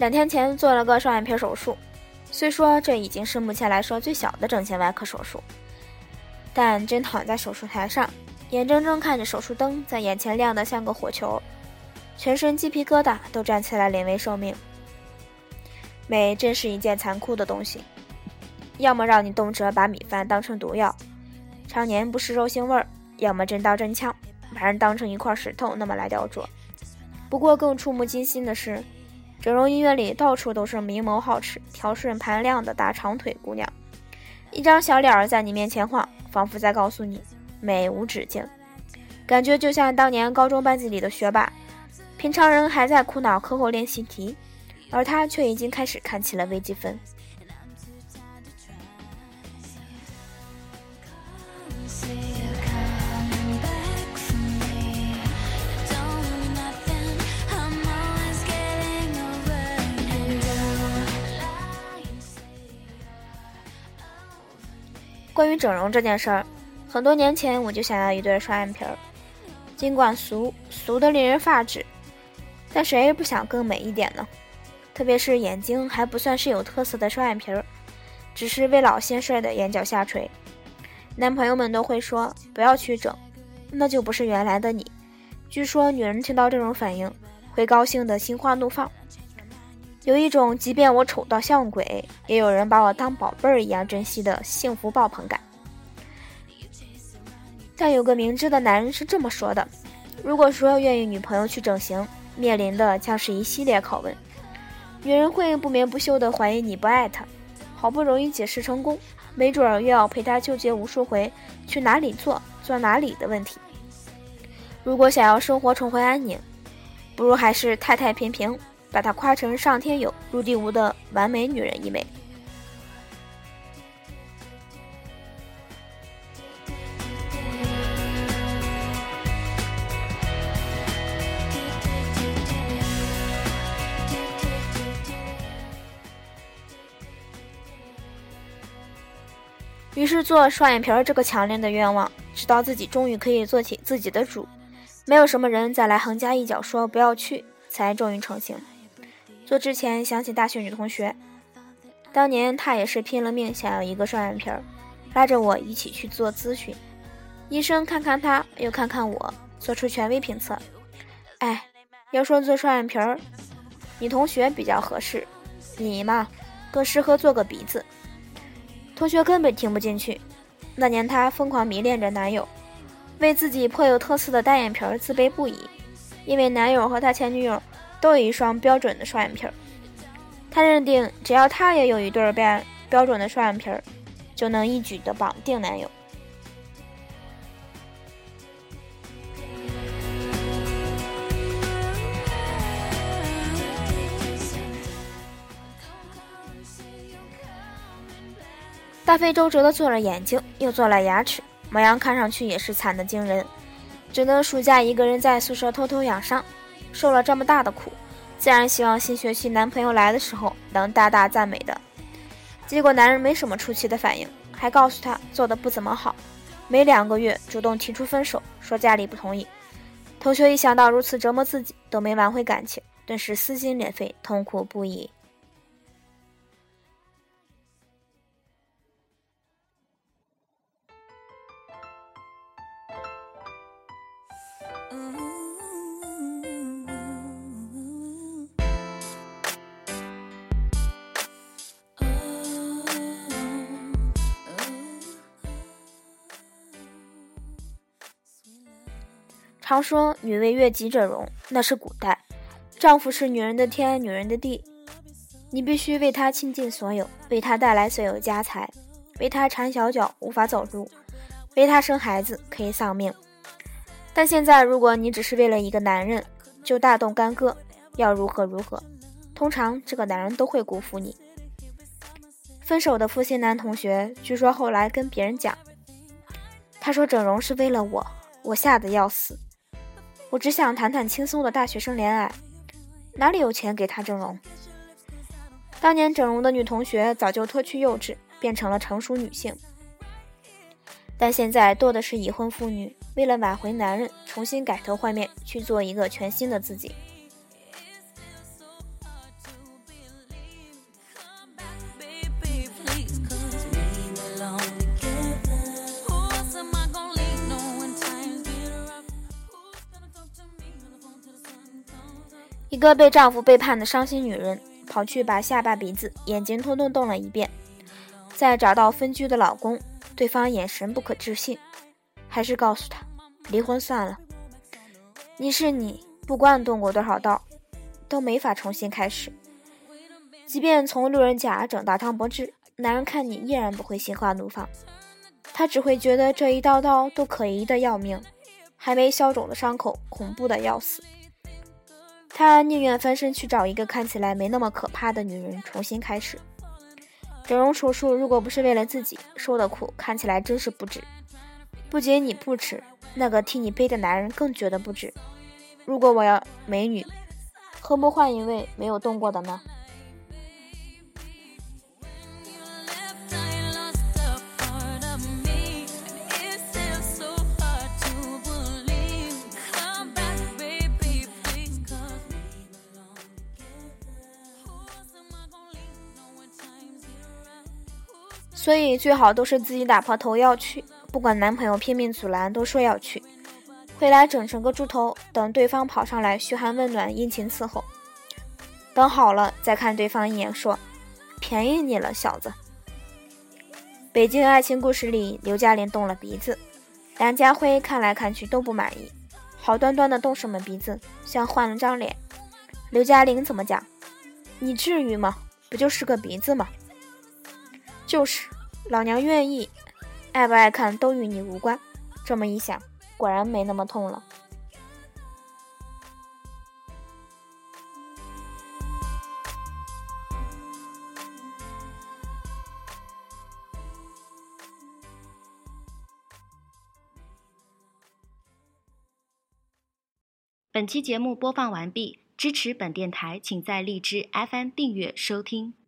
两天前做了个双眼皮手术，虽说这已经是目前来说最小的整形外科手术，但真躺在手术台上，眼睁睁看着手术灯在眼前亮得像个火球，全身鸡皮疙瘩都站起来临危受命。美真是一件残酷的东西，要么让你动辄把米饭当成毒药，常年不食肉腥味儿；要么真刀真枪，把人当成一块石头那么来雕琢。不过更触目惊心的是。整容医院里到处都是明眸皓齿、条顺盘亮的大长腿姑娘，一张小脸儿在你面前晃，仿佛在告诉你美无止境。感觉就像当年高中班级里的学霸，平常人还在苦恼课后练习题，而他却已经开始看起了微积分。关于整容这件事儿，很多年前我就想要一对双眼皮儿。尽管俗俗的令人发指，但谁不想更美一点呢？特别是眼睛还不算是有特色的双眼皮儿，只是未老先衰的眼角下垂。男朋友们都会说不要去整，那就不是原来的你。据说女人听到这种反应，会高兴的心花怒放。有一种，即便我丑到像鬼，也有人把我当宝贝儿一样珍惜的幸福爆棚感。但有个明智的男人是这么说的：如果说愿意女朋友去整形，面临的将是一系列拷问。女人会不眠不休地怀疑你不爱她，好不容易解释成功，没准又要陪她纠结无数回去哪里做、做哪里的问题。如果想要生活重回安宁，不如还是太太平平。把她夸成上天有入地无的完美女人一枚。于是做双眼皮儿这个强烈的愿望，直到自己终于可以做起自己的主，没有什么人再来横加一脚说不要去，才终于成型。做之前想起大学女同学，当年她也是拼了命想要一个双眼皮儿，拉着我一起去做咨询。医生看看她，又看看我，做出权威评测。哎，要说做双眼皮儿，女同学比较合适，你嘛更适合做个鼻子。同学根本听不进去。那年她疯狂迷恋着男友，为自己颇有特色的单眼皮儿自卑不已，因为男友和他前女友。都有一双标准的双眼皮儿，他认定只要他也有一对儿标标准的双眼皮儿，就能一举的绑定男友。大费周折的做了眼睛，又做了牙齿，模样看上去也是惨的惊人，只能暑假一个人在宿舍偷偷养伤。受了这么大的苦，自然希望新学期男朋友来的时候能大大赞美的。结果男人没什么出奇的反应，还告诉她做的不怎么好，没两个月主动提出分手，说家里不同意。同学一想到如此折磨自己都没挽回感情，顿时撕心裂肺，痛苦不已。常说女为悦己者容，那是古代。丈夫是女人的天，女人的地，你必须为他倾尽所有，为他带来所有家财，为他缠小脚无法走路，为他生孩子可以丧命。但现在，如果你只是为了一个男人就大动干戈，要如何如何，通常这个男人都会辜负你。分手的负心男同学，据说后来跟别人讲，他说整容是为了我，我吓得要死。我只想谈谈轻松的大学生恋爱，哪里有钱给她整容？当年整容的女同学早就脱去幼稚，变成了成熟女性，但现在多的是已婚妇女，为了挽回男人，重新改头换面去做一个全新的自己。一个被丈夫背叛的伤心女人，跑去把下巴、鼻子、眼睛通通动了一遍，再找到分居的老公，对方眼神不可置信，还是告诉他离婚算了。你是你，不管动过多少刀，都没法重新开始。即便从路人甲整到汤伯治，男人看你依然不会心花怒放，他只会觉得这一刀刀都可疑的要命，还没消肿的伤口恐怖的要死。他宁愿翻身去找一个看起来没那么可怕的女人重新开始。整容手术如果不是为了自己，受的苦看起来真是不值。不仅你不值，那个替你背的男人更觉得不值。如果我要美女，何不换一位没有动过的呢？所以最好都是自己打破头要去，不管男朋友拼命阻拦，都说要去，回来整成个猪头，等对方跑上来嘘寒问暖、殷勤伺候，等好了再看对方一眼，说：“便宜你了，小子。”北京爱情故事里，刘嘉玲动了鼻子，梁家辉看来看去都不满意，好端端的动什么鼻子，像换了张脸。刘嘉玲怎么讲？你至于吗？不就是个鼻子吗？就是，老娘愿意，爱不爱看都与你无关。这么一想，果然没那么痛了。本期节目播放完毕，支持本电台，请在荔枝 FM 订阅收听。